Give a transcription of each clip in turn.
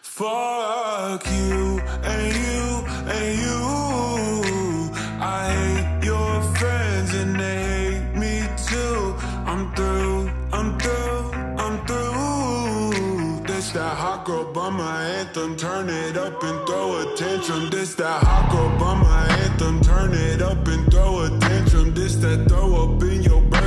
Fuck you and you and you. I hate your friends and they hate me too. I'm through, I'm through, I'm through. This that hot girl bummer anthem. Turn it up and throw a tantrum. This that hot girl bummer anthem. Turn it up and throw a tantrum. This that throw up in your Birkin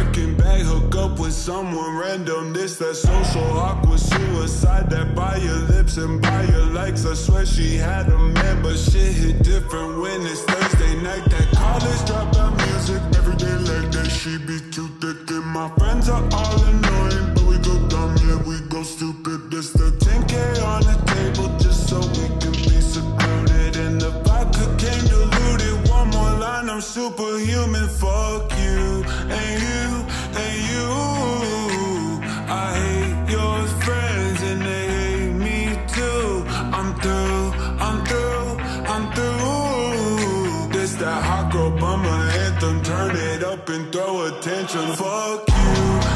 bag. Hook up with someone random. This that social awkward suicide that by your lips and by your likes. I swear she had a man, but shit hit different when it's Thursday night. That college dropout music every day like that. She be too thick, and my friends are all annoying, through, I'm through, I'm through. This that hot girl bummer anthem. Turn it up and throw attention. Fuck you you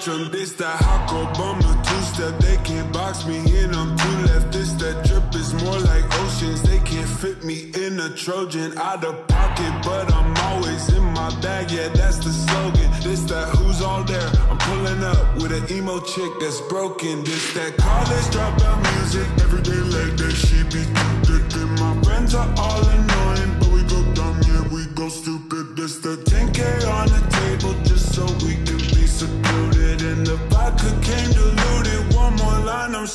attention. This that hot bummer two step. They can't box me in. I'm too left. This that drip is more like oceans. They can't fit me in a Trojan out of pocket, but I'm always in my bag. Yeah, that's the slogan. This that who's all there. I'm pulling up with an emo chick that's broken. This that college dropout music. Every day like that. She be too thick, and my friends are all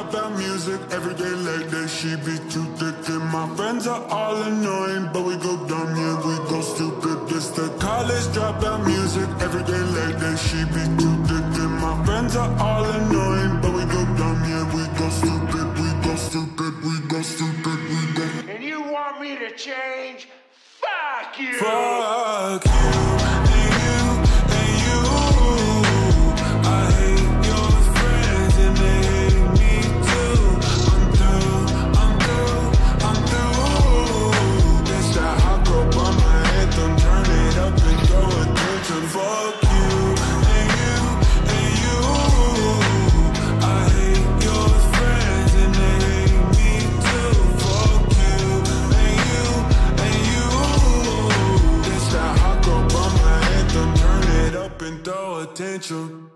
College dropout music. Every day like that, she be too thick, and my friends are all annoying, but we go dumb, yeah, we go stupid. This the college dropout music. Every day like that, she be too thick, and my friends are all annoying, but we go dumb, yeah, we go stupid, we go stupid, we go stupid, we go. And you want me to change? Fuck you! Fuck you and throw attention.